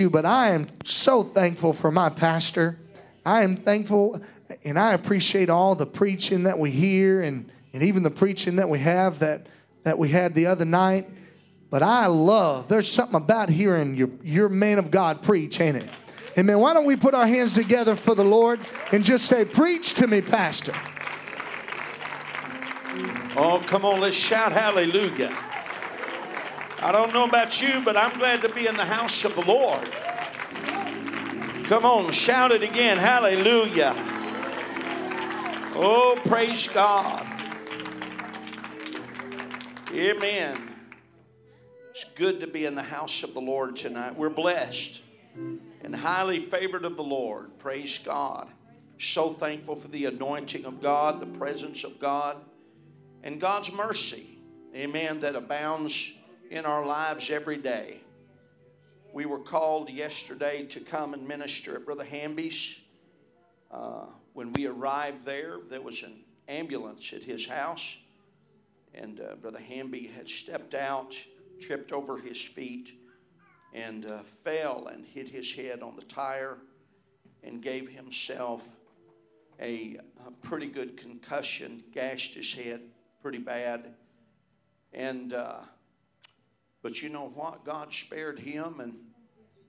you, but I am so thankful for my pastor. I am thankful and I appreciate all the preaching that we hear and, and even the preaching that we have that, that we had the other night. But I love, there's something about hearing your, your man of God preach, ain't it? Amen. Why don't we put our hands together for the Lord and just say, Preach to me, Pastor. Oh, come on, let's shout hallelujah. I don't know about you, but I'm glad to be in the house of the Lord. Come on, shout it again. Hallelujah. Oh, praise God. Amen. It's good to be in the house of the Lord tonight. We're blessed and highly favored of the Lord. Praise God. So thankful for the anointing of God, the presence of God, and God's mercy. Amen. That abounds in our lives every day. We were called yesterday to come and minister at Brother Hamby's. Uh, when we arrived there, there was an ambulance at his house, and uh, Brother Hamby had stepped out, tripped over his feet, and uh, fell and hit his head on the tire and gave himself a, a, pretty good concussion, gashed his head pretty bad. And, uh, but you know what? God spared him, and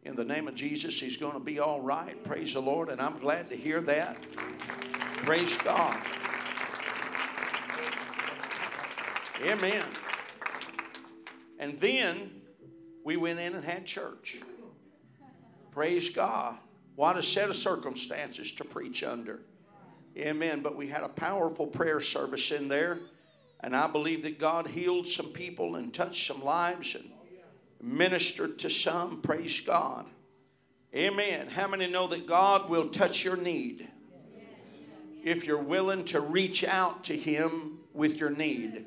in the name of Jesus, he's going to be all right. Praise the Lord, and I'm glad to hear that. Praise God. Amen. And then we went in and had church. Praise God. What a set of circumstances to preach under. Amen. But we had a powerful prayer service in there. And I believe that God healed some people and touched some lives and ministered to some. Praise God. Amen. How many know that God will touch your need if you're willing to reach out to Him with your need?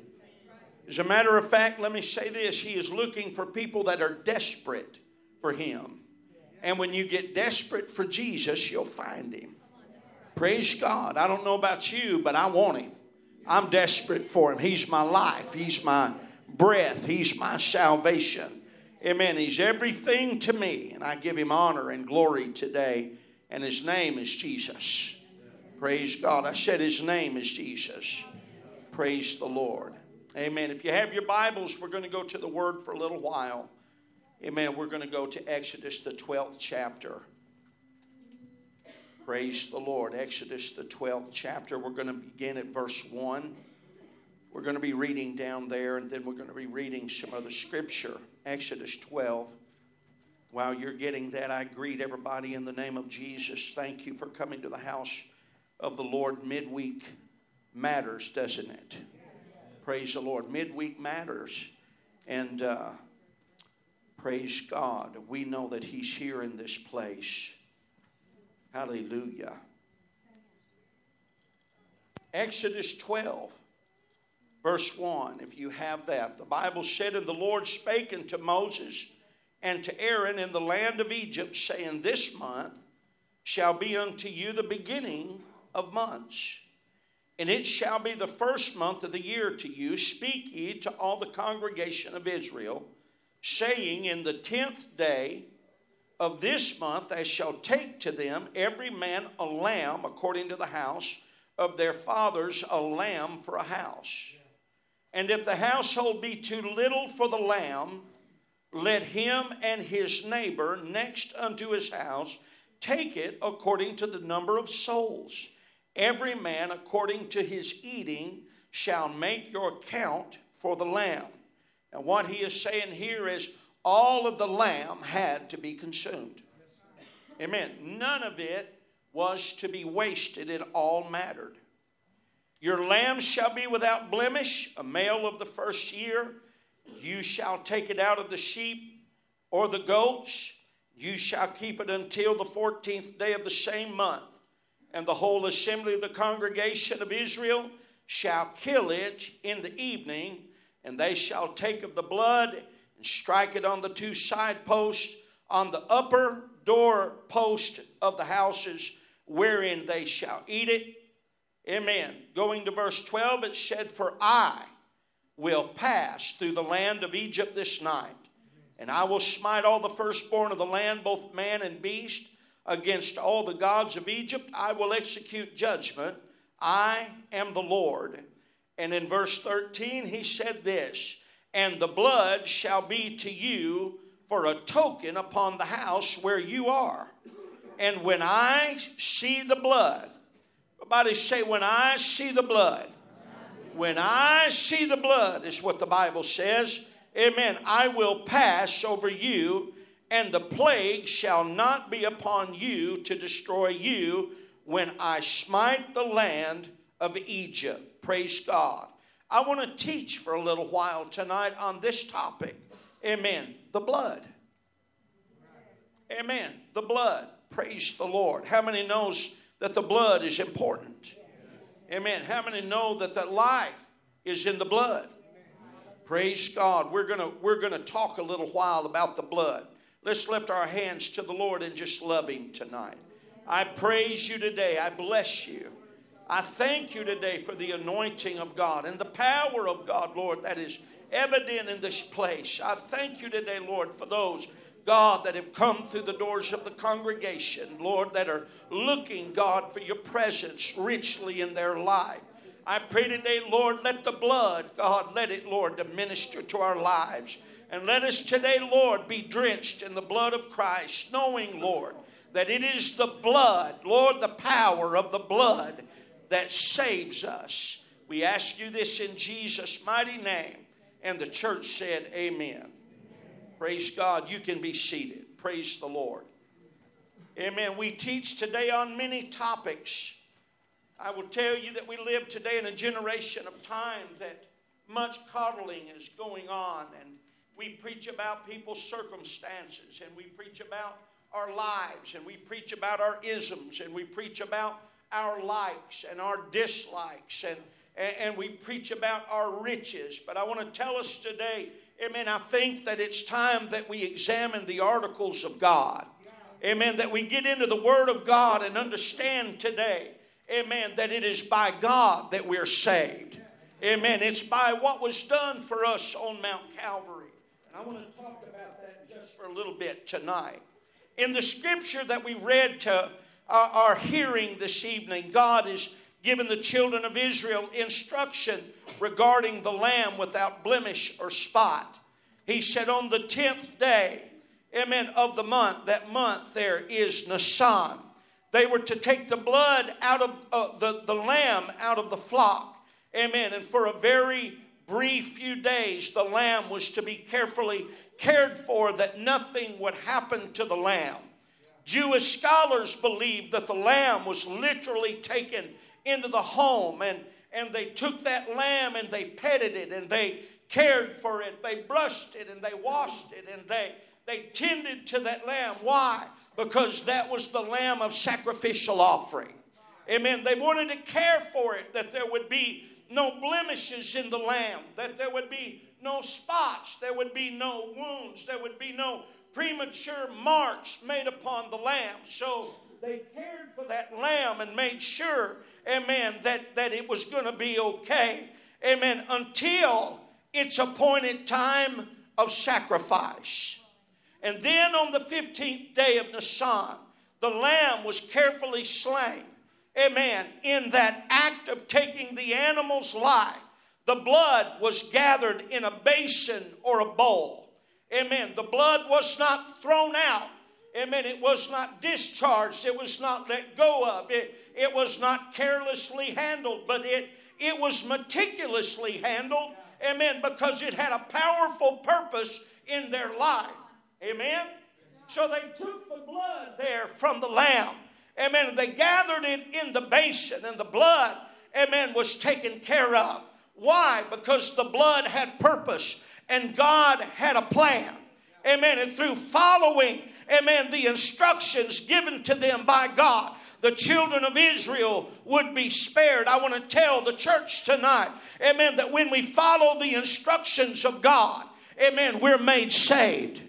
As a matter of fact, let me say this He is looking for people that are desperate for Him. And when you get desperate for Jesus, you'll find Him. Praise God. I don't know about you, but I want Him. I'm desperate for Him. He's my life, He's my breath, He's my salvation. Amen. He's everything to me, and I give Him honor and glory today. And His name is Jesus. Praise God. I said His name is Jesus. Praise the Lord. Amen. If you have your Bibles, we're going to go to the Word for a little while. Amen. We're going to go to Exodus, the 12th chapter. Praise the Lord. Exodus, the 12th chapter. We're going to begin at verse 1. We're going to be reading down there, and then we're going to be reading some other scripture. Exodus 12. While you're getting that, I greet everybody in the name of Jesus. Thank you for coming to the house of the Lord. Midweek matters, doesn't it? Praise the Lord. Midweek matters. And uh, praise God. We know that He's here in this place. Hallelujah. Exodus 12, verse 1, if you have that. The Bible said, And the Lord spake unto Moses and to Aaron in the land of Egypt, saying, This month shall be unto you the beginning of months. And it shall be the first month of the year to you. Speak ye to all the congregation of Israel, saying, In the tenth day of this month they shall take to them every man a lamb according to the house of their fathers, a lamb for a house. And if the household be too little for the lamb, let him and his neighbor next unto his house take it according to the number of souls. Every man according to his eating shall make your count for the lamb. And what he is saying here is all of the lamb had to be consumed. Amen. None of it was to be wasted, it all mattered. Your lamb shall be without blemish, a male of the first year. You shall take it out of the sheep or the goats. You shall keep it until the 14th day of the same month and the whole assembly of the congregation of Israel shall kill it in the evening, and they shall take of the blood and strike it on the two side posts on the upper door post of the houses wherein they shall eat it. Amen. Going to verse 12, it said, For I will pass through the land of Egypt this night, And I will smite all the firstborn of the land, both man and beast, against all the gods of Egypt. I will execute judgment. I am the Lord. And in verse 13, he said this And the blood shall be to you for a token upon the house where you are. And when I see the blood, everybody say, When I see the blood, when I see the blood, is what the Bible says. Amen. I will pass over you, and the plague shall not be upon you to destroy you when I smite the land of Egypt. Praise God. I want to teach for a little while tonight on this topic. Amen. The blood. Amen. The blood. Praise the Lord. How many knows that the blood is important? Amen. How many know that the life is in the blood? Praise God. We're going to we're going to talk a little while about the blood. Let's lift our hands to the Lord and just love him tonight. I praise you today. I bless you. I thank you today for the anointing of God and the power of God, Lord, that is evident in this place. I thank you today, Lord, for those God, that have come through the doors of the congregation, Lord, that are looking, God, for your presence richly in their life. I pray today, Lord, let the blood, God, let it, Lord, to minister to our lives. And let us today, Lord, be drenched in the blood of Christ, knowing, Lord, that it is the blood, Lord, the power of the blood that saves us. We ask you this in Jesus' mighty name. And the church said, Amen. Praise God. You can be seated. Praise the Lord. Amen. We teach today on many topics. I will tell you that we live today in a generation of time that much coddling is going on, and we preach about people's circumstances, and we preach about our lives, and we preach about our isms, and we preach about our likes and our dislikes, and, and, we preach about our riches. But I want to tell us today Amen. I think that it's time that we examine the articles of God. Amen. That we get into the Word of God and understand today, amen, that it is by God that we're saved. Amen. It's by what was done for us on Mount Calvary. And I want to talk about that just for a little bit tonight. In the scripture that we read to our hearing this evening, God is giving the children of Israel instruction regarding the lamb without blemish or spot. He said, On the 10th day, amen, of the month, that month there is Nisan. They were to take the blood out of uh, the, the lamb out of the flock. Amen. And for a very brief few days, the lamb was to be carefully cared for that nothing would happen to the lamb. Jewish scholars believe that the lamb was literally taken into the home and, and they took that lamb and they petted it and they cared for it. They brushed it and they washed it and they, they tended to that lamb. Why? Because that was the lamb of sacrificial offering. Amen. They wanted to care for it, that there would be no blemishes in the lamb, that there would be no spots, there would be no wounds, there would be no premature marks made upon the lamb. So they cared for that lamb and made sure, amen, that, that it was going to be okay. Amen. Until its appointed time of sacrifice. And then on the 15th day of Nisan, the lamb was carefully slain. Amen. In that act of taking the animal's life, the blood was gathered in a basin or a bowl. Amen. The blood was not thrown out Amen. It was not discharged. It was not let go of. It, it was not carelessly handled, but it, it was meticulously handled. Amen. Because it had a powerful purpose in their life. Amen. So they took the blood there from the lamb. Amen. They gathered it in the basin, and the blood, amen, was taken care of. Why? Because the blood had purpose and God had a plan. Amen. And through following amen, the instructions given to them by God, the children of Israel would be spared. I want to tell the church tonight, amen, that when we follow the instructions of God, amen, we're made saved.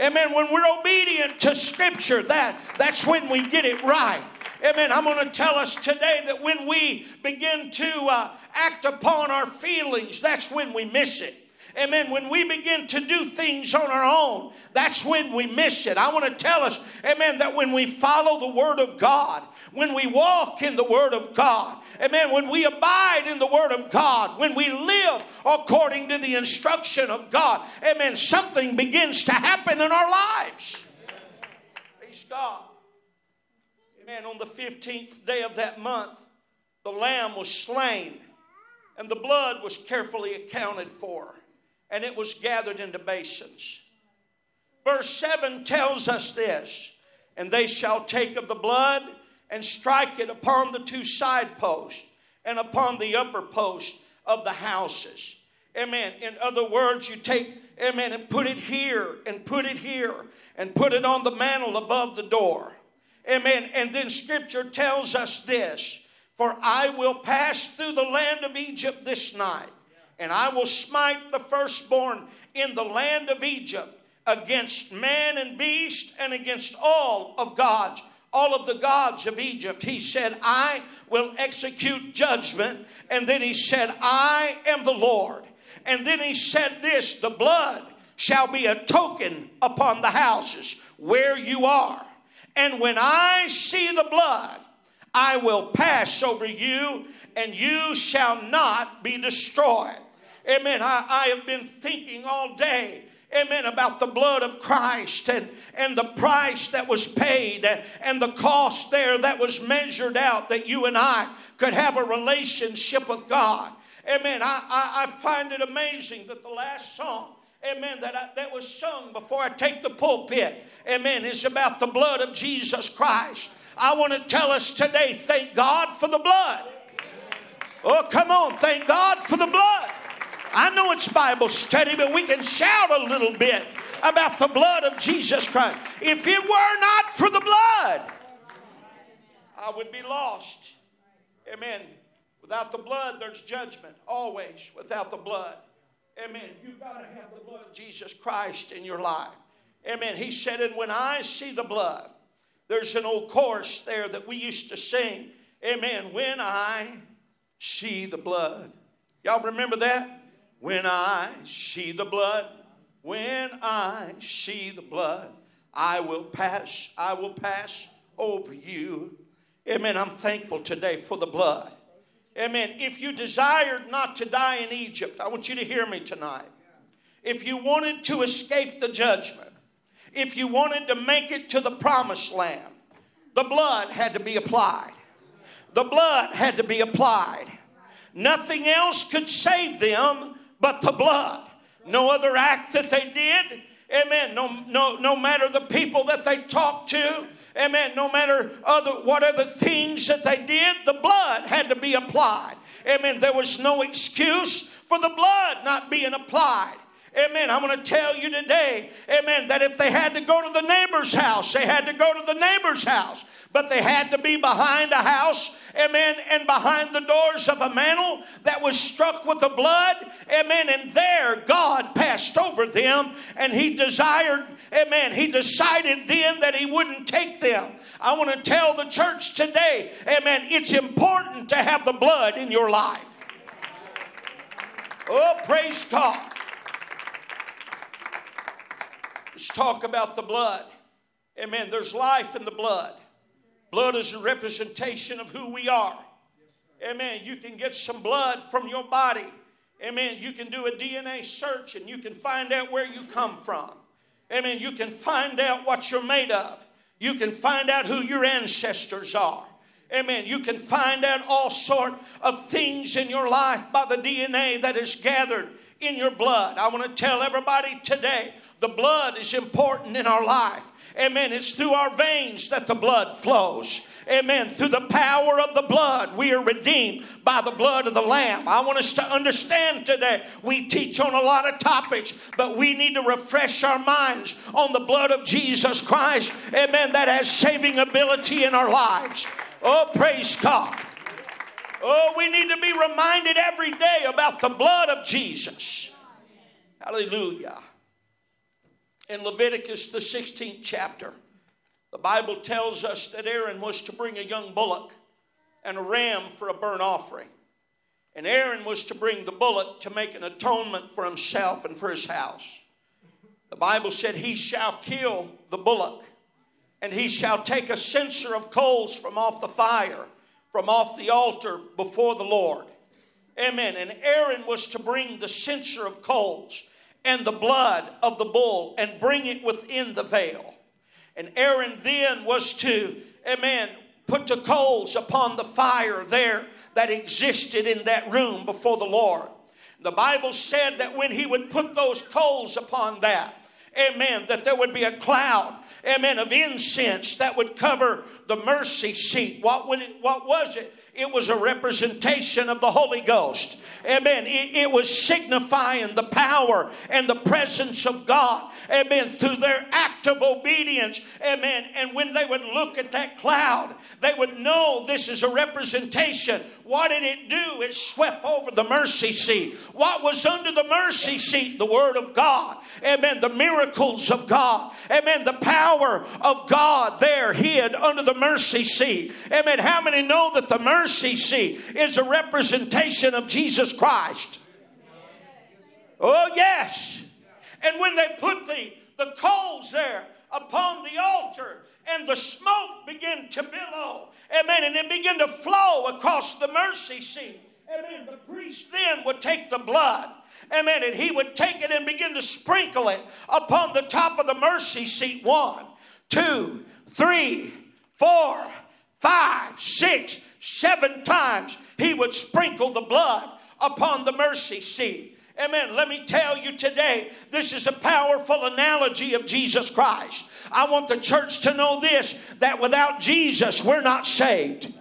Amen. When we're obedient to Scripture, that, that's when we get it right. Amen. I'm going to tell us today that when we begin to uh, act upon our feelings, that's when we miss it. Amen. When we begin to do things on our own, that's when we miss it. I want to tell us, amen, that when we follow the Word of God, when we walk in the Word of God, amen, when we abide in the Word of God, when we live according to the instruction of God, amen, something begins to happen in our lives. Praise God. Amen. On the 15th day of that month, the lamb was slain, and the blood was carefully accounted for, and it was gathered into basins. Verse 7 tells us this and they shall take of the blood and strike it upon the two side posts and upon the upper post of the houses. Amen. In other words, you take, amen, and put it here and put it here and put it on the mantle above the door. Amen. And then scripture tells us this For I will pass through the land of Egypt this night, and I will smite the firstborn in the land of Egypt against man and beast and against all of God's all of the gods of Egypt. He said, I will execute judgment. And then he said, I am the Lord. And then he said this the blood shall be a token upon the houses where you are. And when I see the blood, I will pass over you, and you shall not be destroyed. Amen. I, I have been thinking all day amen, about the blood of Christ and, and the price that was paid and, the cost there that was measured out that you and I could have a relationship with God. Amen. I, I, I find it amazing that the last song, amen, that, I, that was sung before I take the pulpit, amen, is about the blood of Jesus Christ. I want to tell us today, thank God for the blood. Oh, come on, thank God for the blood. I know it's Bible study, but we can shout a little bit about the blood of Jesus Christ. If it were not for the blood, I would be lost. Amen. Without the blood, there's judgment. Always without the blood. Amen. You've got to have the blood of Jesus Christ in your life. Amen. He said, and when I see the blood, there's an old chorus there that we used to sing. Amen. When I see the blood. Y'all remember that? When I see the blood, when I see the blood, I will pass, I will pass over you. Amen. I'm thankful today for the blood. Amen. If you desired not to die in Egypt, I want you to hear me tonight. If you wanted to escape the judgment, if you wanted to make it to the promised land, the blood had to be applied. The blood had to be applied. Nothing else could save them but the blood. No other act that they did. Amen. No, no, no matter the people that they talked to. Amen. No matter other what other things that they did, the blood had to be applied. Amen. There was no excuse for the blood not being applied. Amen. I'm going to tell you today, amen, that if they had to go to the neighbor's house, they had to go to the neighbor's house but they had to be behind a house, amen, and behind the doors of a mantle that was struck with the blood, amen, and there God passed over them and He desired, amen, He decided then that He wouldn't take them. I want to tell the church today, amen, it's important to have the blood in your life. Oh, praise God. Let's talk about the blood. Amen. There's life in the blood. Blood is a representation of who we are. Amen. You can get some blood from your body. Amen. You can do a DNA search and you can find out where you come from. Amen. You can find out what you're made of. You can find out who your ancestors are. Amen. You can find out all sort of things in your life by the DNA that is gathered in your blood. I want to tell everybody today the blood is important in our life. Amen. It's through our veins that the blood flows. Amen. Through the power of the blood, we are redeemed by the blood of the Lamb. I want us to understand today. We teach on a lot of topics, but we need to refresh our minds on the blood of Jesus Christ. Amen. That has saving ability in our lives. Oh, praise God. Oh, we need to be reminded every day about the blood of Jesus. Hallelujah in Leviticus, the 16th chapter, the Bible tells us that Aaron was to bring a young bullock and a ram for a burnt offering. And Aaron was to bring the bullock to make an atonement for himself and for his house. The Bible said, He shall kill the bullock, and he shall take a censer of coals from off the fire, from off the altar before the Lord. Amen. And Aaron was to bring the censer of coals and the blood of the bull and bring it within the veil. And Aaron then was to, amen, put the coals upon the fire there that existed in that room before the Lord. The Bible said that when he would put those coals upon that, amen, that there would be a cloud, amen, of incense that would cover the mercy seat. What, would it, what was it? It was a representation of the Holy Ghost. Amen. It, it, was signifying the power and the presence of God. Amen. Through their act of obedience. Amen. And when they would look at that cloud, they would know this is a representation. What did it do? It swept over the mercy seat. What was under the mercy seat? The Word of God. Amen. The miracles of God. Amen. The power of God there hid under the mercy seat. Amen. How many know that the mercy seat is a representation of Jesus Christ? Oh, yes. And when they put the, the coals there upon the altar, and the smoke began to billow, amen, and it began to flow across the mercy seat. Amen. The priest then would take the blood Amen. And he would take it and begin to sprinkle it upon the top of the mercy seat. One, two, three, four, five, six, seven times. He would sprinkle the blood upon the mercy seat. Amen. Let me tell you today, this is a powerful analogy of Jesus Christ. I want the church to know this that without Jesus, we're not saved.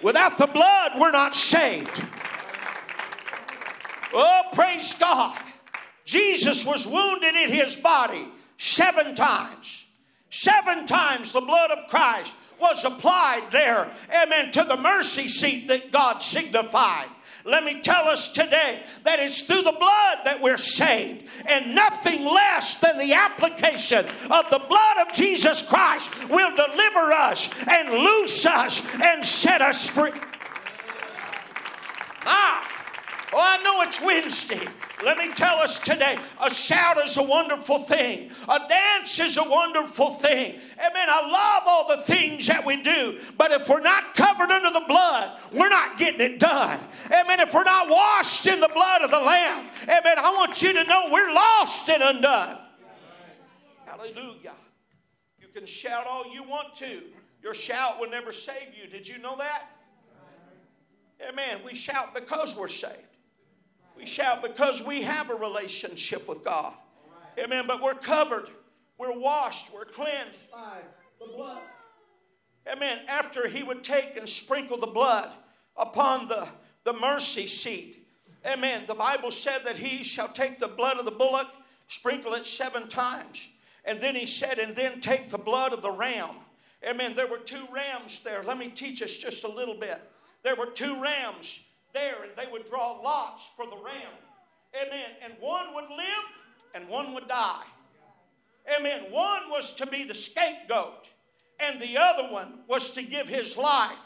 Without the blood, we're not saved. Oh, praise God. Jesus was wounded in his body seven times. Seven times the blood of Christ was applied there, amen, to the mercy seat that God signified. Let me tell us today that it's through the blood that we're saved, and nothing less than the application of the blood of Jesus Christ will deliver us and loose us and set us free. Ah, oh, I know it's Wednesday. Let me tell us today a shout is a wonderful thing, a dance is a wonderful thing. Amen. I love all the things that we do, but if we're not covered under the blood, we're not getting it done. Amen. If we're not washed in the blood of the Lamb, amen. I want you to know we're lost and undone. Hallelujah. You can shout all you want to, your shout will never save you. Did you know that? Amen. We shout because we're saved. We shout because we have a relationship with God. Amen. But we're covered, we're washed, we're cleansed by the blood. Amen. After he would take and sprinkle the blood upon the, the mercy seat. Amen. The Bible said that he shall take the blood of the bullock, sprinkle it seven times. And then he said, and then take the blood of the ram. Amen. There were two rams there. Let me teach us just a little bit. There were two rams there and they would draw lots for the ram. Amen. And one would live and one would die. Amen. One was to be the scapegoat and the other one was to give his life.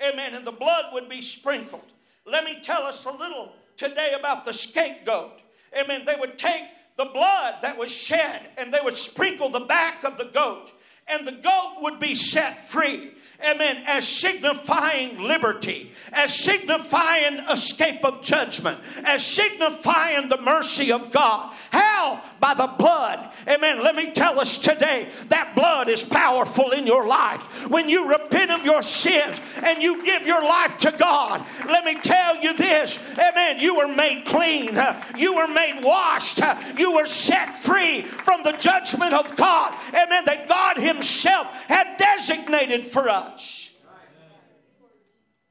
Amen. And the blood would be sprinkled. Let me tell us a little today about the scapegoat. Amen. They would take the blood that was shed and they would sprinkle the back of the goat, and the goat would be set free amen, as signifying liberty, as signifying escape of judgment, as signifying the mercy of God. How? By the blood. Amen. Let me tell us today that blood is powerful in your life. When you repent of your sins and you give your life to God, let me tell you this. Amen. You were made clean. You were made washed. You were set free from the judgment of God. Amen. That God Himself had designated for us.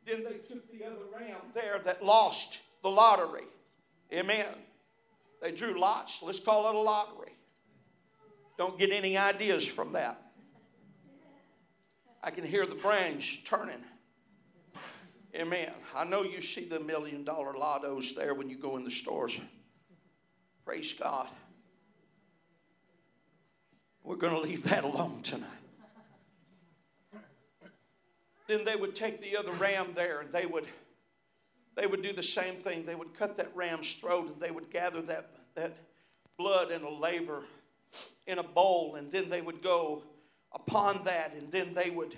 Then they took the other ram there that lost the lottery. Amen. They drew lots. Let's call it a lottery. Don't get any ideas from that. I can hear the brains turning. Amen. I know you see the million dollar lottos there when you go in the stores. Praise God. We're going to leave that alone tonight. Then they would take the other ram there and they would they would do the same thing. They would cut that ram's throat and they would gather that, that blood in a laver in a bowl, and then they would go upon that, and then they would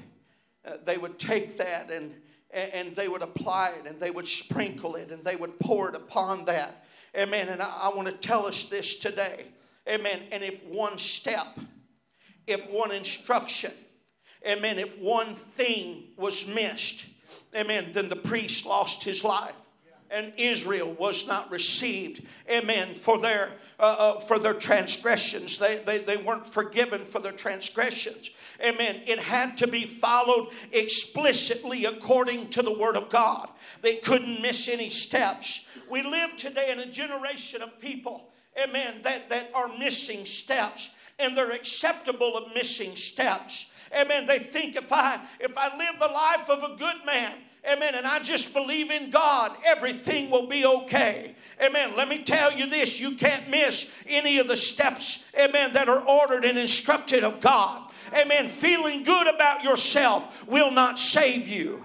uh, they would take that and and they would apply it and they would sprinkle it and they would pour it upon that. Amen. And I, I want to tell us this today. Amen. And if one step, if one instruction, amen, if one thing was missed, amen, then the priest lost his life and Israel was not received, amen, for their, uh, uh, for their transgressions. They, they, they weren't forgiven for their transgressions. Amen. It had to be followed explicitly according to the Word of God. They couldn't miss any steps. We live today in a generation of people, amen, that, that are missing steps, and they're acceptable of missing steps. Amen. They think if I if I live the life of a good man, Amen. And I just believe in God, everything will be okay. Amen. Let me tell you this you can't miss any of the steps, amen, that are ordered and instructed of God. Amen. Feeling good about yourself will not save you.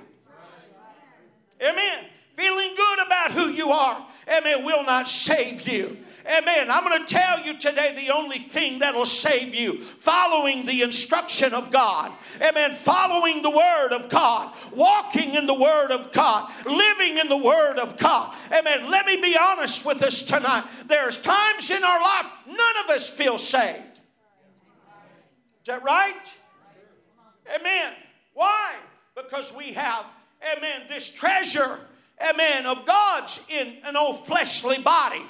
Amen. Feeling good about who you are, amen, will not save you. Amen. I'm going to tell you today the only thing that'll save you following the instruction of God. Amen. Following the Word of God, walking in the Word of God, living in the Word of God. Amen. Let me be honest with us tonight. There's times in our life none of us feel saved. Is that right? Amen. Why? Because we have, amen, this treasure, amen, of God's in an old fleshly body.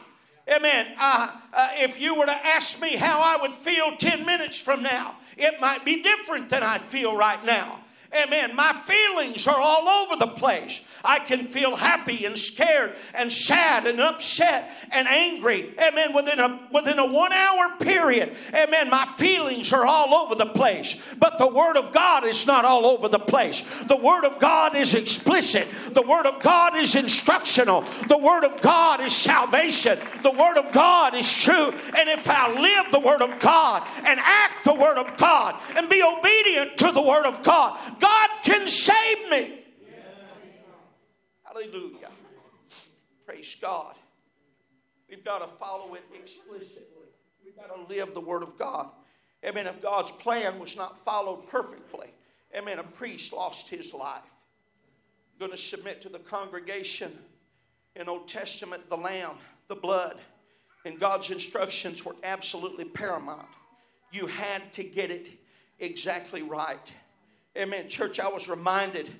Amen. Uh, uh, if you were to ask me how I would feel 10 minutes from now, it might be different than I feel right now. Amen. My feelings are all over the place. I can feel happy and scared and sad and upset and angry. Amen. Within a within a one hour period. Amen. My feelings are all over the place. But the Word of God is not all over the place. The Word of God is explicit. The Word of God is instructional. The Word of God is salvation. The Word of God is true. And if I live the Word of God and act the Word of God and be obedient to the Word of God, God can save me. Hallelujah. Praise God. We've got to follow it explicitly. We've got to live the Word of God. Amen. If God's plan was not followed perfectly, amen, a priest lost his life. I'm going to submit to the congregation in Old Testament the lamb, the blood, and God's instructions were absolutely paramount. You had to get it exactly right. Amen. Church, I was reminded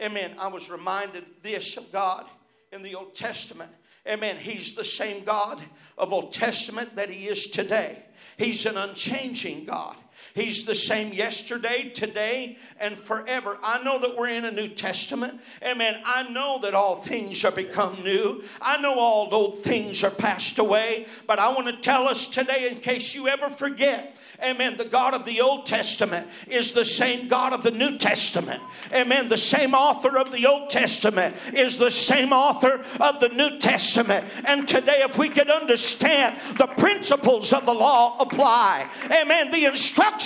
Amen. I was reminded this of God in the Old Testament. Amen. He's the same God of Old Testament that He is today. He's an unchanging God. He's the same yesterday, today, and forever. I know that we're in a New Testament. Amen. I know that all things are become new. I know all old things are passed away. But I want to tell us today, in case you ever forget, Amen. The God of the Old Testament is the same God of the New Testament. Amen. The same author of the Old Testament is the same author of the New Testament. And today, if we could understand the principles of the law apply, amen, the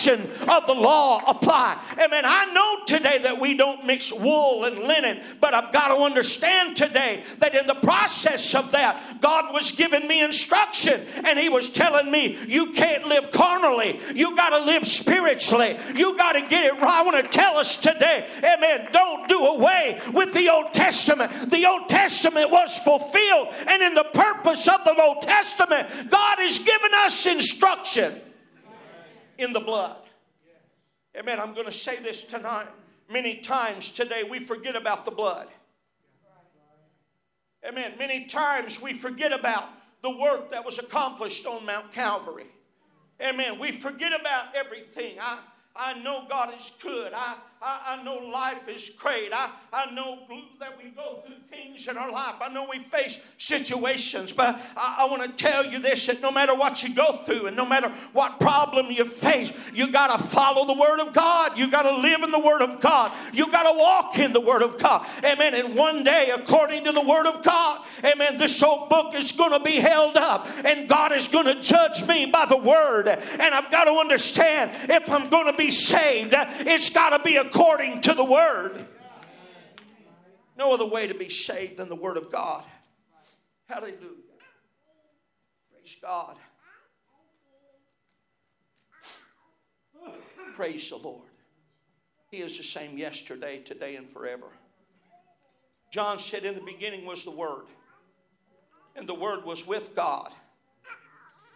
of the law apply. Amen. I know today that we don't mix wool and linen, but I've got to understand today that in the process of that, God was giving me instruction and He was telling me, you can't live carnally you got to live spiritually. You got to get it right. I want to tell us today, amen, don't do away with the Old Testament. The Old Testament was fulfilled, and in the purpose of the Old Testament, God has given us instruction in the blood. Amen. I'm going to say this tonight. Many times today we forget about the blood. Amen. Many times we forget about the work that was accomplished on Mount Calvary. Amen. We forget about everything. I, I know God is good. I, I, I, know life is great. I, I know that we go through things in our life. I know we face situations, but I, I want to tell you this that no matter what you go through and no matter what problem you face, you got to follow the Word of God. You got to live in the Word of God. You got to walk in the Word of God. Amen. And one day, according to the Word of God, amen, this old book is going to be held up and God is going to judge me by the Word. And I've got to understand if I'm going to be saved, it's got to be a according to the word. No other way to be saved than the Word of God. Hallelujah. Praise God. Praise the Lord. He is the same yesterday, today, and forever. John said, In the beginning was the Word, and the Word was with God,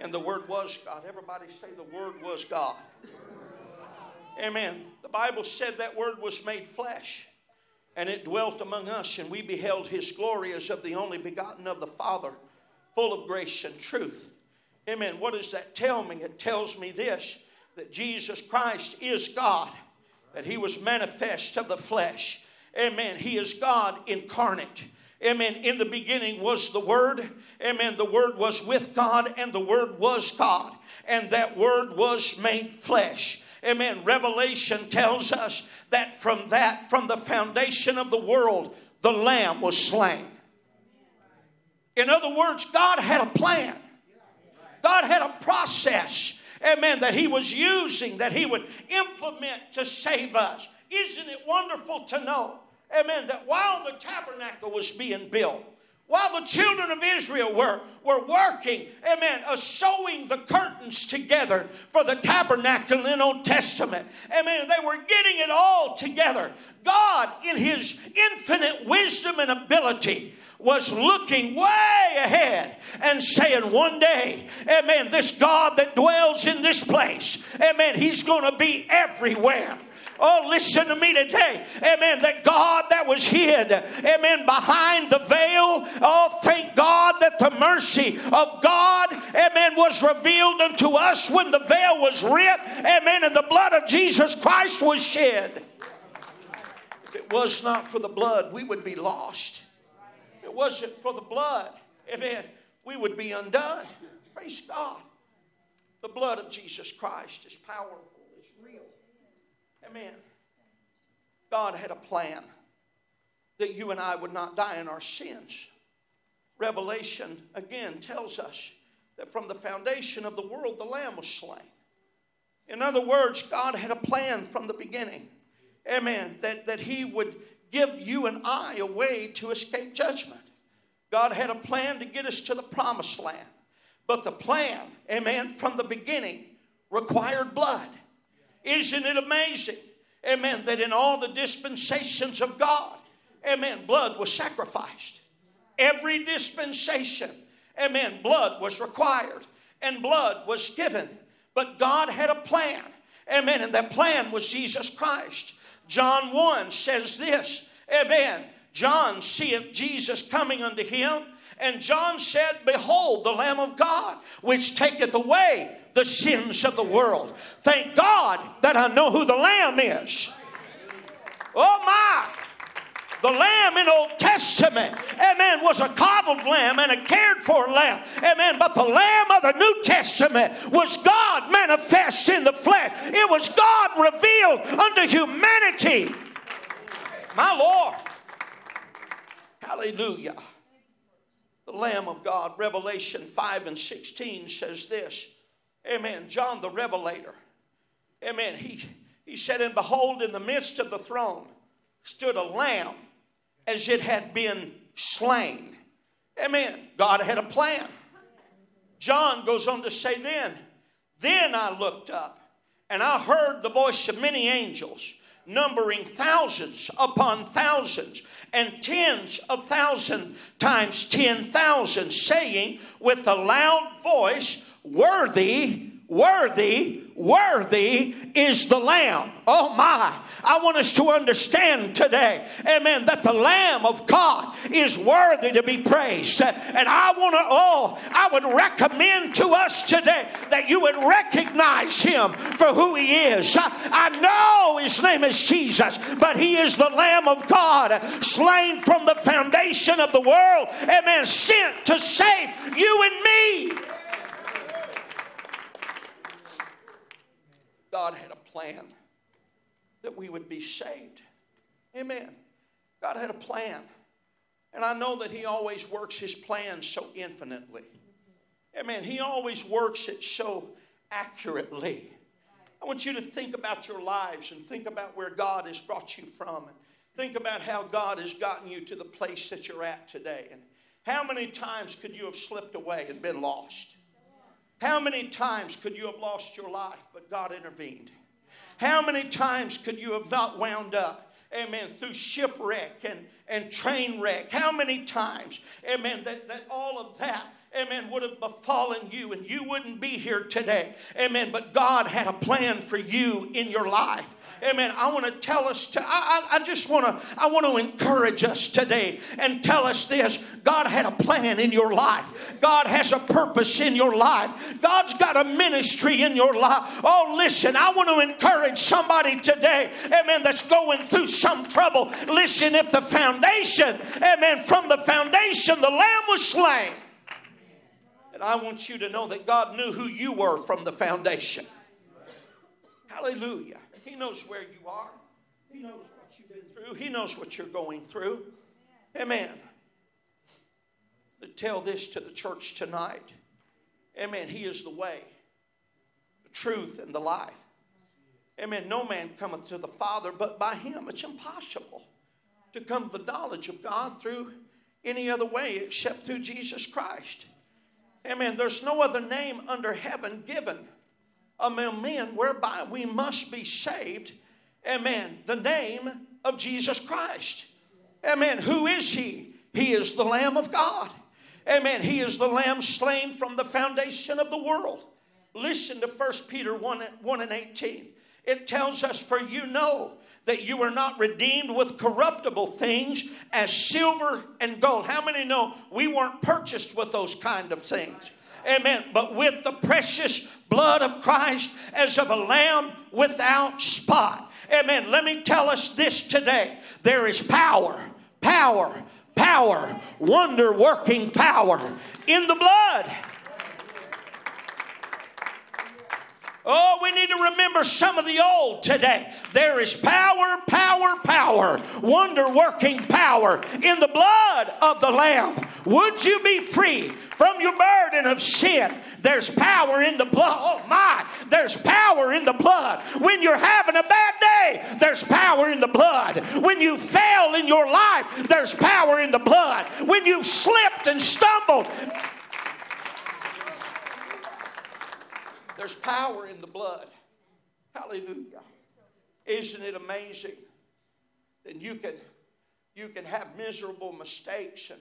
and the Word was God. Everybody say, The Word was God. Amen. Bible said that Word was made flesh, and it dwelt among us, and we beheld His glory as of the only begotten of the Father, full of grace and truth. Amen. What does that tell me? It tells me this that Jesus Christ is God, that He was manifest of the flesh Amen. He is God incarnate. Amen. In the beginning was the Word. Amen. The Word was with God, and the Word was God. And that Word was made flesh. Amen. Revelation tells us that from that, from the foundation of the world, the Lamb was slain. In other words, God had a plan. God had a process, amen, that He was using, that He would implement to save us. Isn't it wonderful to know amen, that while the tabernacle was being built, while the children of Israel were, were working, amen, uh, sewing the curtains together for the tabernacle in Old Testament, amen, they were getting it all together. God, in His infinite wisdom and ability, was looking way ahead and saying, One day, amen, this God that dwells in this place, amen, He's going to be everywhere. Oh, listen to me today. Amen. That God that was hid, amen, behind the veil. Oh, thank God that the mercy of God, amen, was revealed unto us when the veil was rent. Amen. And the blood of Jesus Christ was shed. If it was not for the blood, we would be lost. If it wasn't for the blood, amen, we would be undone. Praise God. The blood of Jesus Christ is powerful. Amen. God had a plan that you and I would not die in our sins. Revelation again tells us that from the foundation of the world, the Lamb was slain. In other words, God had a plan from the beginning. Amen. That, that He would give you and I a way to escape judgment. God had a plan to get us to the promised land. But the plan, amen, from the beginning required blood. Isn't it amazing? Amen. That in all the dispensations of God, amen, blood was sacrificed. Every dispensation, amen, blood was required and blood was given. But God had a plan, amen, and that plan was Jesus Christ. John 1 says this, amen. John seeth Jesus coming unto him, and John said, Behold, the Lamb of God, which taketh away the sins of the world. Thank God that I know who the Lamb is. Oh my! The lamb in Old Testament, amen, was a coddled lamb and a cared for lamb, amen. But the lamb of the New Testament was God manifest in the flesh. It was God revealed unto humanity. My Lord. Hallelujah. The Lamb of God, Revelation 5 and 16 says this Amen. John the Revelator. Amen. He, he said, And behold, in the midst of the throne stood a lamb as it had been slain. Amen. God had a plan. John goes on to say, Then, then I looked up and I heard the voice of many angels, numbering thousands upon thousands and tens of thousands times ten thousand, saying with a loud voice, Worthy, worthy, worthy is the Lamb. Oh my. I want us to understand today, amen, that the Lamb of God is worthy to be praised. And I want to, oh, I would recommend to us today that you would recognize him for who he is. I, I know his name is Jesus, but he is the Lamb of God, slain from the foundation of the world, amen, sent to save you and me. God had a plan that we would be saved. Amen. God had a plan. And I know that He always works His plans so infinitely. Amen. He always works it so accurately. I want you to think about your lives and think about where God has brought you from. And Think about how God has gotten you to the place that you're at today. And how many times could you have slipped away and been lost? How many times could you have lost your life, but God intervened? How many times could you have not wound up, amen, through shipwreck and, and train wreck? How many times, amen, that, that all of that amen, would have befallen you and you wouldn't be here today. Amen. But God had a plan for you in your life. Amen. I want to tell us. To, I, I, just want to. I want to encourage us today and tell us this: God had a plan in your life. God has a purpose in your life. God's got a ministry in your life. Oh, listen! I want to encourage somebody today. Amen. That's going through some trouble. Listen. If the foundation, Amen, from the foundation, the Lamb was slain. And I want you to know that God knew who you were from the foundation. Hallelujah. He knows where you are. He knows what you've been through. He knows what you're going through. Amen. Tell this to the church tonight. Amen. He is the way, the truth, and the life. Amen. No man cometh to the Father but by him. It's impossible to come to the knowledge of God through any other way except through Jesus Christ. Amen. There's no other name under heaven given among men whereby we must be saved. Amen. The name of Jesus Christ. Amen. Who is he? He is the Lamb of God. Amen. He is the Lamb slain from the foundation of the world. Listen to 1 Peter 1, 1 and 18. It tells us, For you know that you are not redeemed with corruptible things as silver and gold. How many know we weren't purchased with those kind of things? Amen. But with the precious blood of Christ as of a lamb without spot. Amen. Let me tell us this today there is power, power, power, wonder working power in the blood. Oh, we need to remember some of the old today. There is power, power, power, wonder working power in the blood of the Lamb. Would you be free from your burden of sin? There's power in the blood. Oh, my, there's power in the blood. When you're having a bad day, there's power in the blood. When you fail in your life, there's power in the blood. When you've slipped and stumbled, There's power in the blood. Hallelujah. Isn't it amazing that you can, you can have miserable mistakes and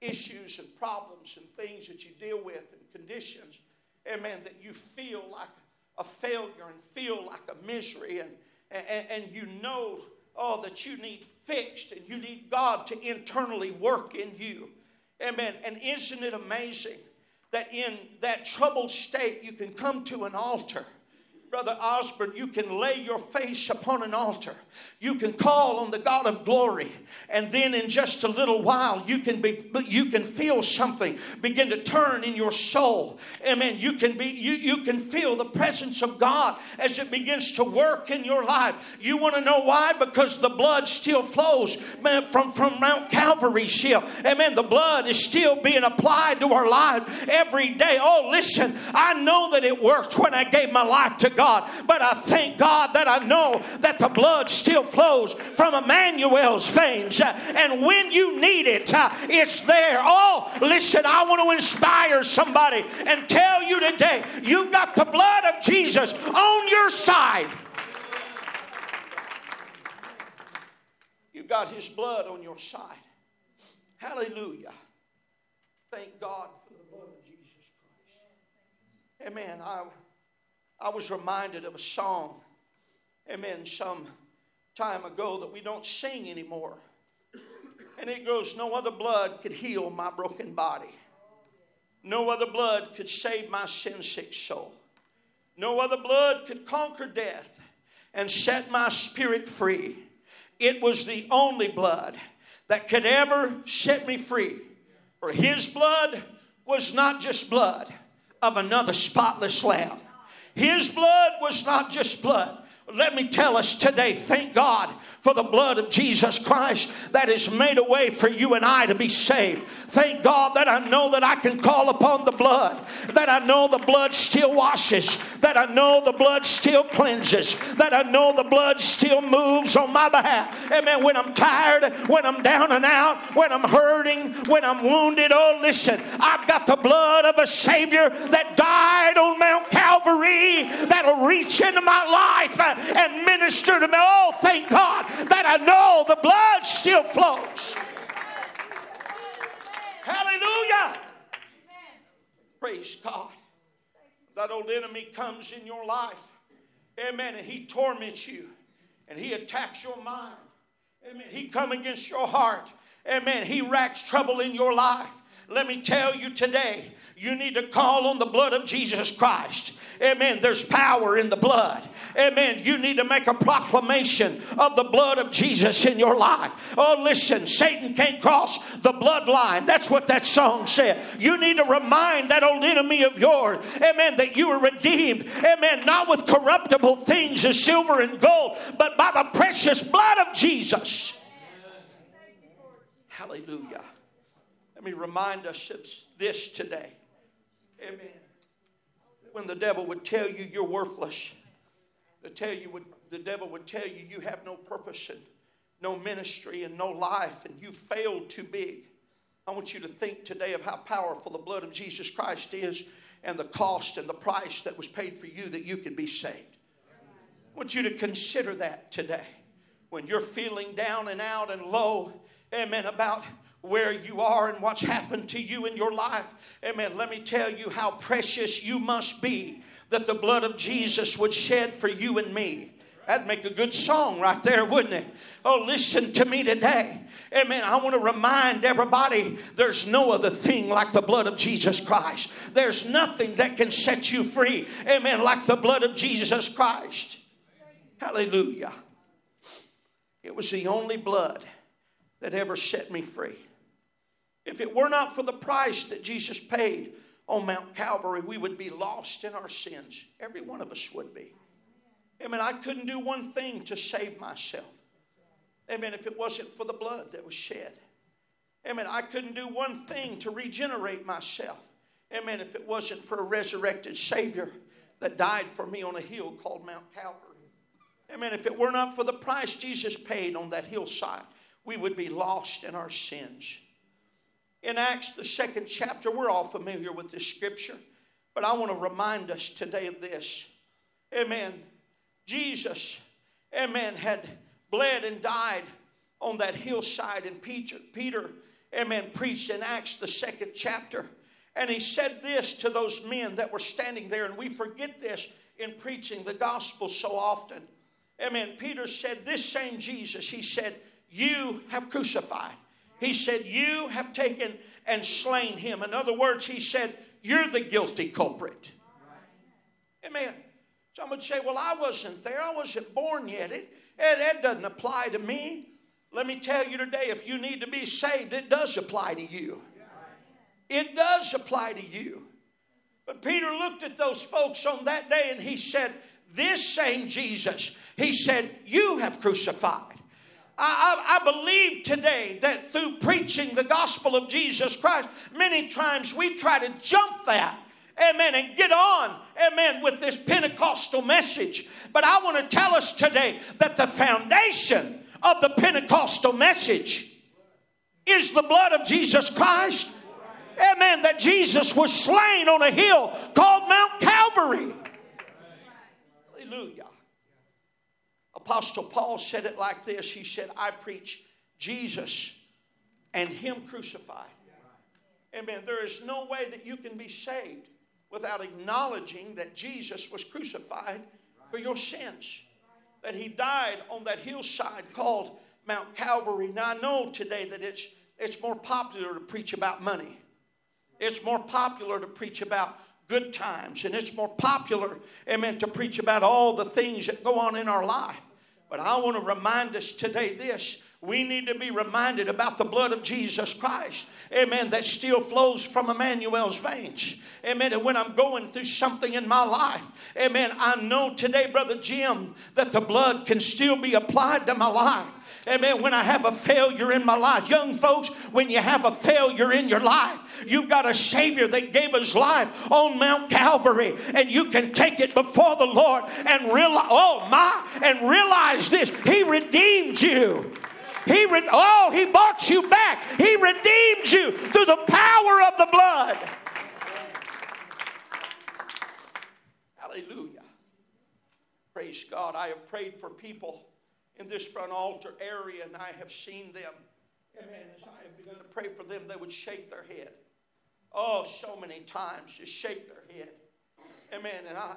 issues and problems and things that you deal with and conditions, amen, that you feel like a failure and feel like a misery and, and, and you know, oh, that you need fixed and you need God to internally work in you. Amen. And isn't it amazing that in that troubled state you can come to an altar Brother Osborne, you can lay your face upon an altar. You can call on the God of glory. And then in just a little while, you can be you can feel something begin to turn in your soul. Amen. You can be you, you can feel the presence of God as it begins to work in your life. You want to know why? Because the blood still flows man, from, from Mount Calvary still. Amen. The blood is still being applied to our life every day. Oh, listen, I know that it worked when I gave my life to God. But I thank God that I know that the blood still flows from Emmanuel's veins. And when you need it, uh, it's there. Oh, listen, I want to inspire somebody and tell you today you've got the blood of Jesus on your side. You've got his blood on your side. Hallelujah. Thank God for the blood of Jesus Christ. Amen. I I was reminded of a song, amen, some time ago that we don't sing anymore. And it goes, No other blood could heal my broken body. No other blood could save my sin sick soul. No other blood could conquer death and set my spirit free. It was the only blood that could ever set me free. For his blood was not just blood of another spotless lamb. His blood was not just blood. Let me tell us today, thank God for the blood of Jesus Christ that has made a way for you and I to be saved. Thank God that I know that I can call upon the blood, that I know the blood still washes, that I know the blood still cleanses, that I know the blood still moves on my behalf. Amen. When I'm tired, when I'm down and out, when I'm hurting, when I'm wounded, oh, listen, I've got the blood of a Savior that died on Mount Calvary that'll reach into my life and minister to me. Oh, thank God that I know the blood still flows. Hallelujah. Praise God. That old enemy comes in your life. Amen. And he torments you. And he attacks your mind. Amen. He come against your heart. Amen. He racks trouble in your life. Let me tell you today, you need to call on the blood of Jesus Christ. Amen. There's power in the blood. Amen. You need to make a proclamation of the blood of Jesus in your life. Oh, listen, Satan can't cross the bloodline. That's what that song said. You need to remind that old enemy of yours, amen, that you were redeemed, amen, not with corruptible things as silver and gold, but by the precious blood of Jesus. Hallelujah. Me remind us of this today. Amen. When the devil would tell you you're worthless, the tell you would, the devil would tell you you have no purpose and no ministry and no life and you failed too big. I want you to think today of how powerful the blood of Jesus Christ is and the cost and the price that was paid for you that you could be saved. I want you to consider that today. When you're feeling down and out and low, amen, about where you are and what's happened to you in your life. Amen. Let me tell you how precious you must be that the blood of Jesus would shed for you and me. That'd make a good song right there, wouldn't it? Oh, listen to me today. Amen. I want to remind everybody there's no other thing like the blood of Jesus Christ. There's nothing that can set you free. Amen. Like the blood of Jesus Christ. Hallelujah. It was the only blood that ever set me free. If it were not for the price that Jesus paid on Mount Calvary, we would be lost in our sins. Every one of us would be. Amen. I couldn't do one thing to save myself. Amen. If it wasn't for the blood that was shed. Amen. I couldn't do one thing to regenerate myself. Amen. If it wasn't for a resurrected Savior that died for me on a hill called Mount Calvary. Amen. If it were not for the price Jesus paid on that hillside, we would be lost in our sins in Acts, the second chapter, we're all familiar with this scripture, but I want to remind us today of this. Amen. Jesus, amen, had bled and died on that hillside, and Peter, Peter, amen, preached in Acts, the second chapter. And he said this to those men that were standing there, and we forget this in preaching the gospel so often. Amen. Peter said, This same Jesus, he said, You have crucified. He said, You have taken and slain him. In other words, he said, You're the guilty culprit. Amen. Some would say, Well, I wasn't there. I wasn't born yet. It, it, it doesn't apply to me. Let me tell you today if you need to be saved, it does apply to you. It does apply to you. But Peter looked at those folks on that day and he said, This same Jesus, he said, You have crucified. I, I, believe today that through preaching the gospel of Jesus Christ, many times we try to jump that, amen, and get on, amen, with this Pentecostal message. But I want to tell us today that the foundation of the Pentecostal message is the blood of Jesus Christ. Amen. That Jesus was slain on a hill called Mount Calvary. Hallelujah. Apostle Paul said it like this He said, I preach Jesus and Him crucified. Amen. There is no way that you can be saved without acknowledging that Jesus was crucified for your sins, that He died on that hillside called Mount Calvary. Now, I know today that it's, it's more popular to preach about money, it's more popular to preach about good times, and it's more popular, amen, to preach about all the things that go on in our life. But I want to remind us today this We need to be reminded about the blood of Jesus Christ. Amen. That still flows from Emmanuel's veins. Amen. And when I'm going through something in my life, amen, I know today, Brother Jim, that the blood can still be applied to my life. Amen. When I have a failure in my life. Young folks, when you have a failure in your life, you've got a Savior that gave his life on Mount Calvary. And you can take it before the Lord and realize, oh my, and realize this. He redeemed you. He re- oh, he bought you back. He redeemed you through the power of the blood. Hallelujah. Praise God. I have prayed for people in this front altar area, and I have seen them. Amen. As I have begun to pray for them, they would shake their head. Oh, so many times, just shake their head. Amen. And I,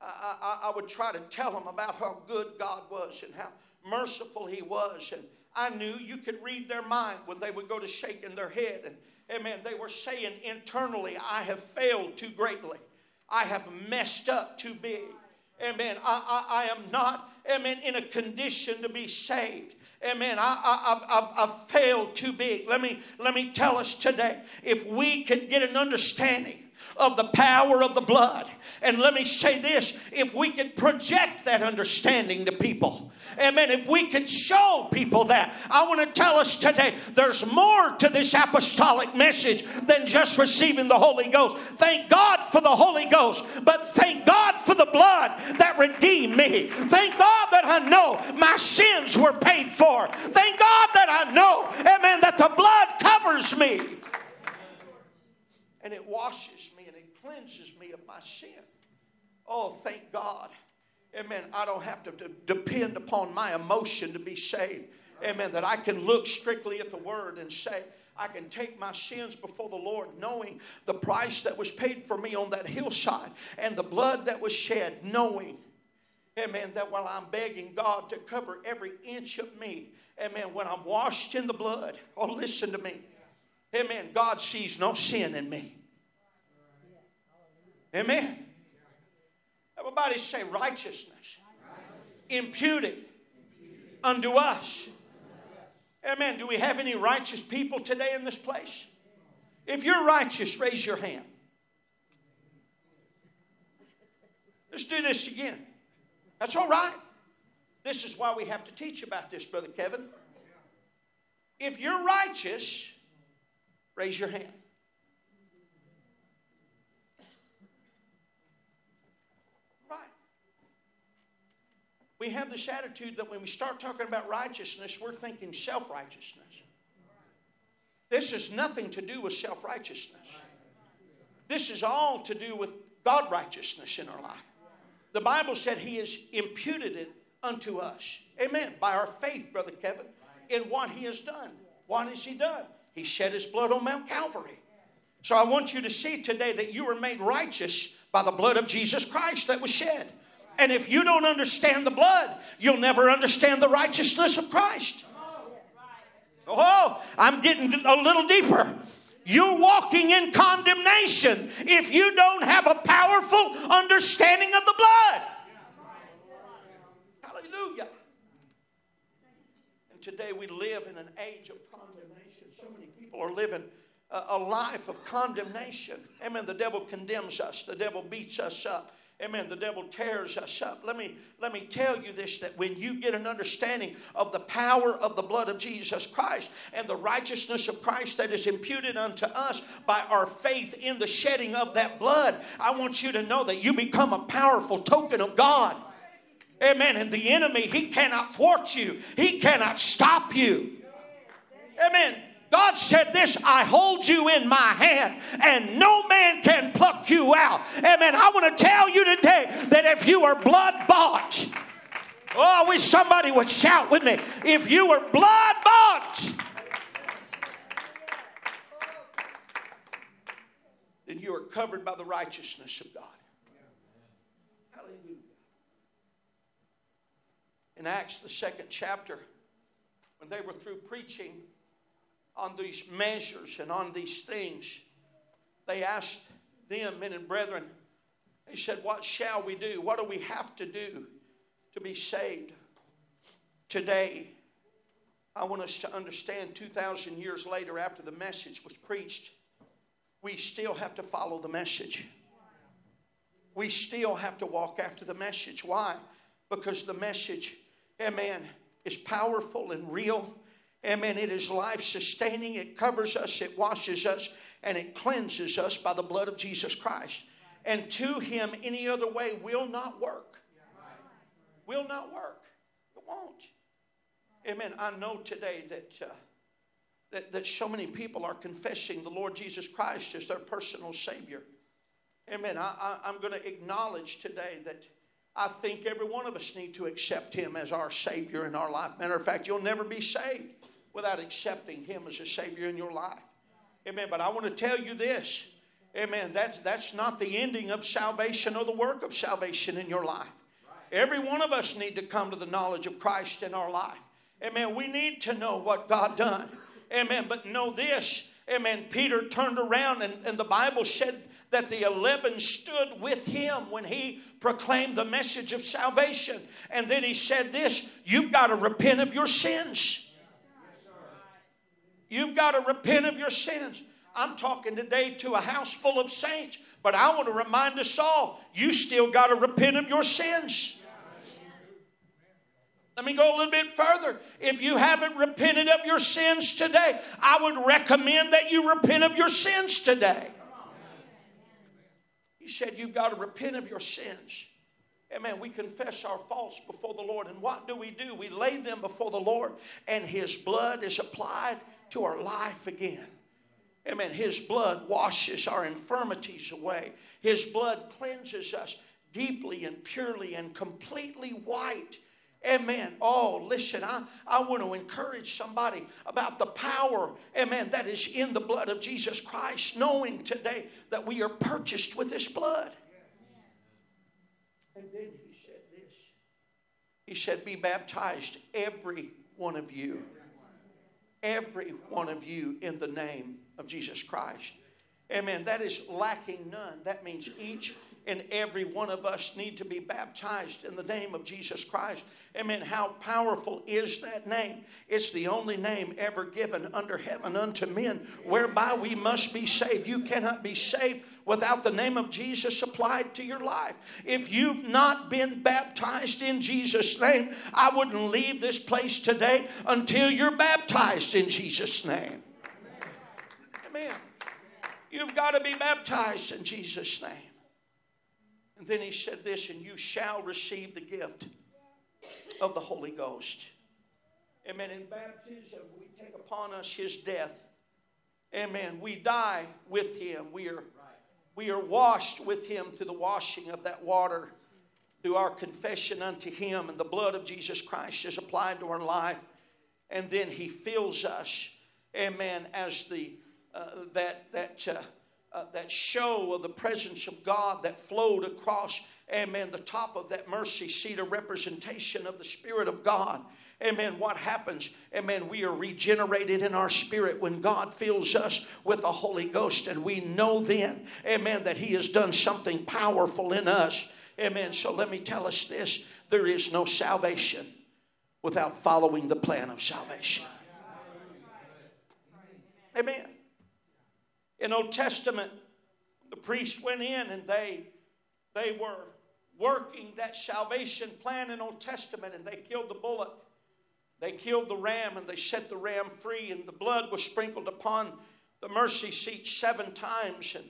I, I, I would try to tell them about how good God was and how merciful He was. And I knew you could read their mind when they would go to shaking their head. And amen, they were saying internally, I have failed too greatly. I have messed up too big. Amen. I, I, I am not, amen, in a condition to be saved. Amen. I, I, I've failed too big. Let me, let me tell us today if we can get an understanding of the power of the blood, and let me say this if we could project that understanding to people, Amen. If we can show people that, I want to tell us today there's more to this apostolic message than just receiving the Holy Ghost. Thank God for the Holy Ghost, but thank God for the blood that redeemed me. Thank God that I know my sins were paid for. Thank God that I know, amen, that the blood covers me and it washes me and it cleanses me of my sin. Oh, thank God. Amen. I don't have to depend upon my emotion to be saved. Amen. That I can look strictly at the word and say, I can take my sins before the Lord, knowing the price that was paid for me on that hillside and the blood that was shed, knowing, amen, that while I'm begging God to cover every inch of me, amen, when I'm washed in the blood, oh, listen to me, amen, God sees no sin in me. Amen. Everybody say righteousness. Imputed unto us. Amen. Do we have any righteous people today in this place? If you're righteous, raise your hand. Let's do this again. That's all right. This is why we have to teach about this, Brother Kevin. If you're righteous, raise your hand. We have this attitude that when we start talking about righteousness, we're thinking self righteousness. This has nothing to do with self righteousness. This is all to do with God righteousness in our life. The Bible said He has imputed it unto us. Amen. By our faith, Brother Kevin, in what He has done. What has He done? He shed His blood on Mount Calvary. So I want you to see today that you were made righteous by the blood of Jesus Christ that was shed. And if you don't understand the blood, you'll never understand the righteousness of Christ. Oh, I'm getting a little deeper. You're walking in condemnation if you don't have a powerful understanding of the blood. Hallelujah. And today we live in an age of condemnation. So many people are living a life of condemnation. Amen. The devil condemns us, the devil beats us up. Amen. The devil tears us up. Let me, let me tell you this that when you get an understanding of the power of the blood of Jesus Christ and the righteousness of Christ that is imputed unto us by our faith in the shedding of that blood, I want you to know that you become a powerful token of God. Amen. And the enemy, he cannot thwart you, he cannot stop you. Amen. God said this I hold you in my hand, and no man can pluck you out. Amen. I want to tell you today that if you are blood bought, oh, I wish somebody would shout with me. If you were blood bought, then you are covered by the righteousness of God. Hallelujah. In Acts, the second chapter, when they were through preaching, on these measures and on these things, they asked them, men and brethren, they said, What shall we do? What do we have to do to be saved today? I want us to understand 2,000 years later, after the message was preached, we still have to follow the message. We still have to walk after the message. Why? Because the message, amen, is powerful and real. Amen. It is life sustaining. It covers us, it washes us, and it cleanses us by the blood of Jesus Christ. And to Him, any other way will not work. Will not work. It won't. Amen. I know today that, uh, that, that so many people are confessing the Lord Jesus Christ as their personal Savior. Amen. I, I, I'm going to acknowledge today that I think every one of us need to accept Him as our Savior in our life. Matter of fact, you'll never be saved without accepting Him as a Savior in your life. Amen. But I want to tell you this. Amen. That's, that's not the ending of salvation or the work of salvation in your life. Every one of us need to come to the knowledge of Christ in our life. Amen. We need to know what God done. Amen. But know this. Amen. Peter turned around and, and the Bible said that the 11 stood with him when he proclaimed the message of salvation. And then he said this You've got to repent of your sins. You've got to repent of your sins. I'm talking today to a house full of saints, but I want to remind us all you still got to repent of your sins. Let me go a little bit further. If you haven't repented of your sins today, I would recommend that you repent of your sins today. He said, You've got to repent of your sins. Amen. We confess our faults before the Lord. And what do we do? We lay them before the Lord, and His blood is applied to our life again. Amen. His blood washes our infirmities away, His blood cleanses us deeply and purely and completely white. Amen. Oh, listen, I, I want to encourage somebody about the power, amen, that is in the blood of Jesus Christ, knowing today that we are purchased with His blood. And then He said this He said, Be baptized, every one of you every one of you in the name of Jesus Christ. Amen. That is lacking none. That means each and every one of us need to be baptized in the name of Jesus Christ. Amen. How powerful is that name? It's the only name ever given under heaven unto men whereby we must be saved. You cannot be saved without the name of Jesus applied to your life. If you've not been baptized in Jesus' name, I wouldn't leave this place today until you're baptized in Jesus' name. Amen. You've got to be baptized in Jesus' name. And then he said this, and you shall receive the gift of the Holy Ghost. Amen. In baptism, we take upon us his death. Amen. We die with him. We are, we are washed with him through the washing of that water, through our confession unto him, and the blood of Jesus Christ is applied to our life. And then he fills us, amen, as the uh, that that uh, uh, that show of the presence of God that flowed across, amen, the top of that mercy seat, a representation of the Spirit of God. Amen. What happens? Amen. We are regenerated in our spirit when God fills us with the Holy Ghost, and we know then, amen, that He has done something powerful in us. Amen. So let me tell us this there is no salvation without following the plan of salvation. Amen. In Old Testament, the priest went in and they, they were working that salvation plan in Old Testament and they killed the bullock. They killed the ram and they set the ram free and the blood was sprinkled upon the mercy seat seven times and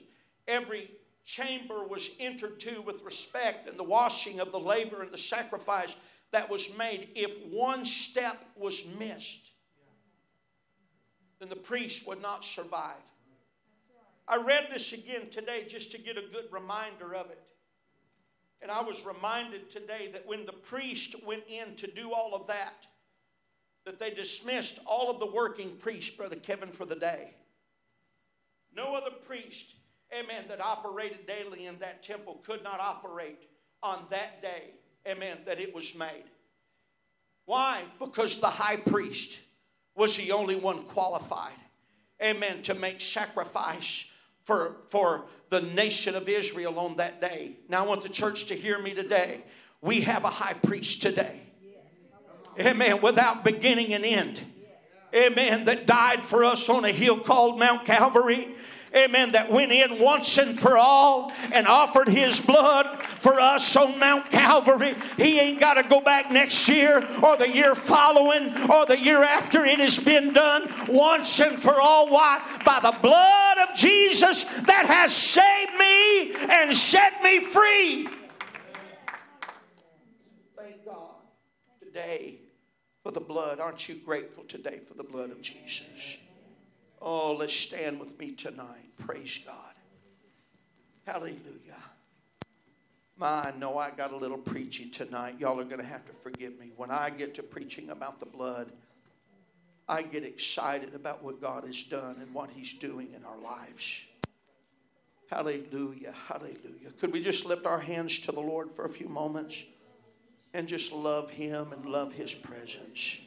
every chamber was entered to with respect and the washing of the laver and the sacrifice that was made. If one step was missed, then the priest would not survive. I read this again today just to get a good reminder of it. And I was reminded today that when the priest went in to do all of that, that they dismissed all of the working priests, Brother Kevin, for the day. No other priest, amen, that operated daily in that temple could not operate on that day, amen, that it was made. Why? Because the high priest was the only one qualified, amen, to make sacrifice for, for the nation of Israel on that day. Now, I want the church to hear me today. We have a high priest today. Amen. Without beginning and end. amen, that died for us on a hill called Mount Calvary amen, that went in once and for all and offered his blood for us on Mount Calvary. He ain't got to go back next year or the year following or the year after. It has been done once and for all. Why? By the blood of Jesus that has saved me and set me free. Thank God today for the blood. Aren't you grateful today for the blood of Jesus? Oh, let's stand with me tonight. Praise God. Hallelujah. My, I know I got a little preachy tonight. Y'all are going to have to forgive me. When I get to preaching about the blood, I get excited about what God has done and what He's doing in our lives. Hallelujah. Hallelujah. Could we just lift our hands to the Lord for a few moments and just love Him and love His presence?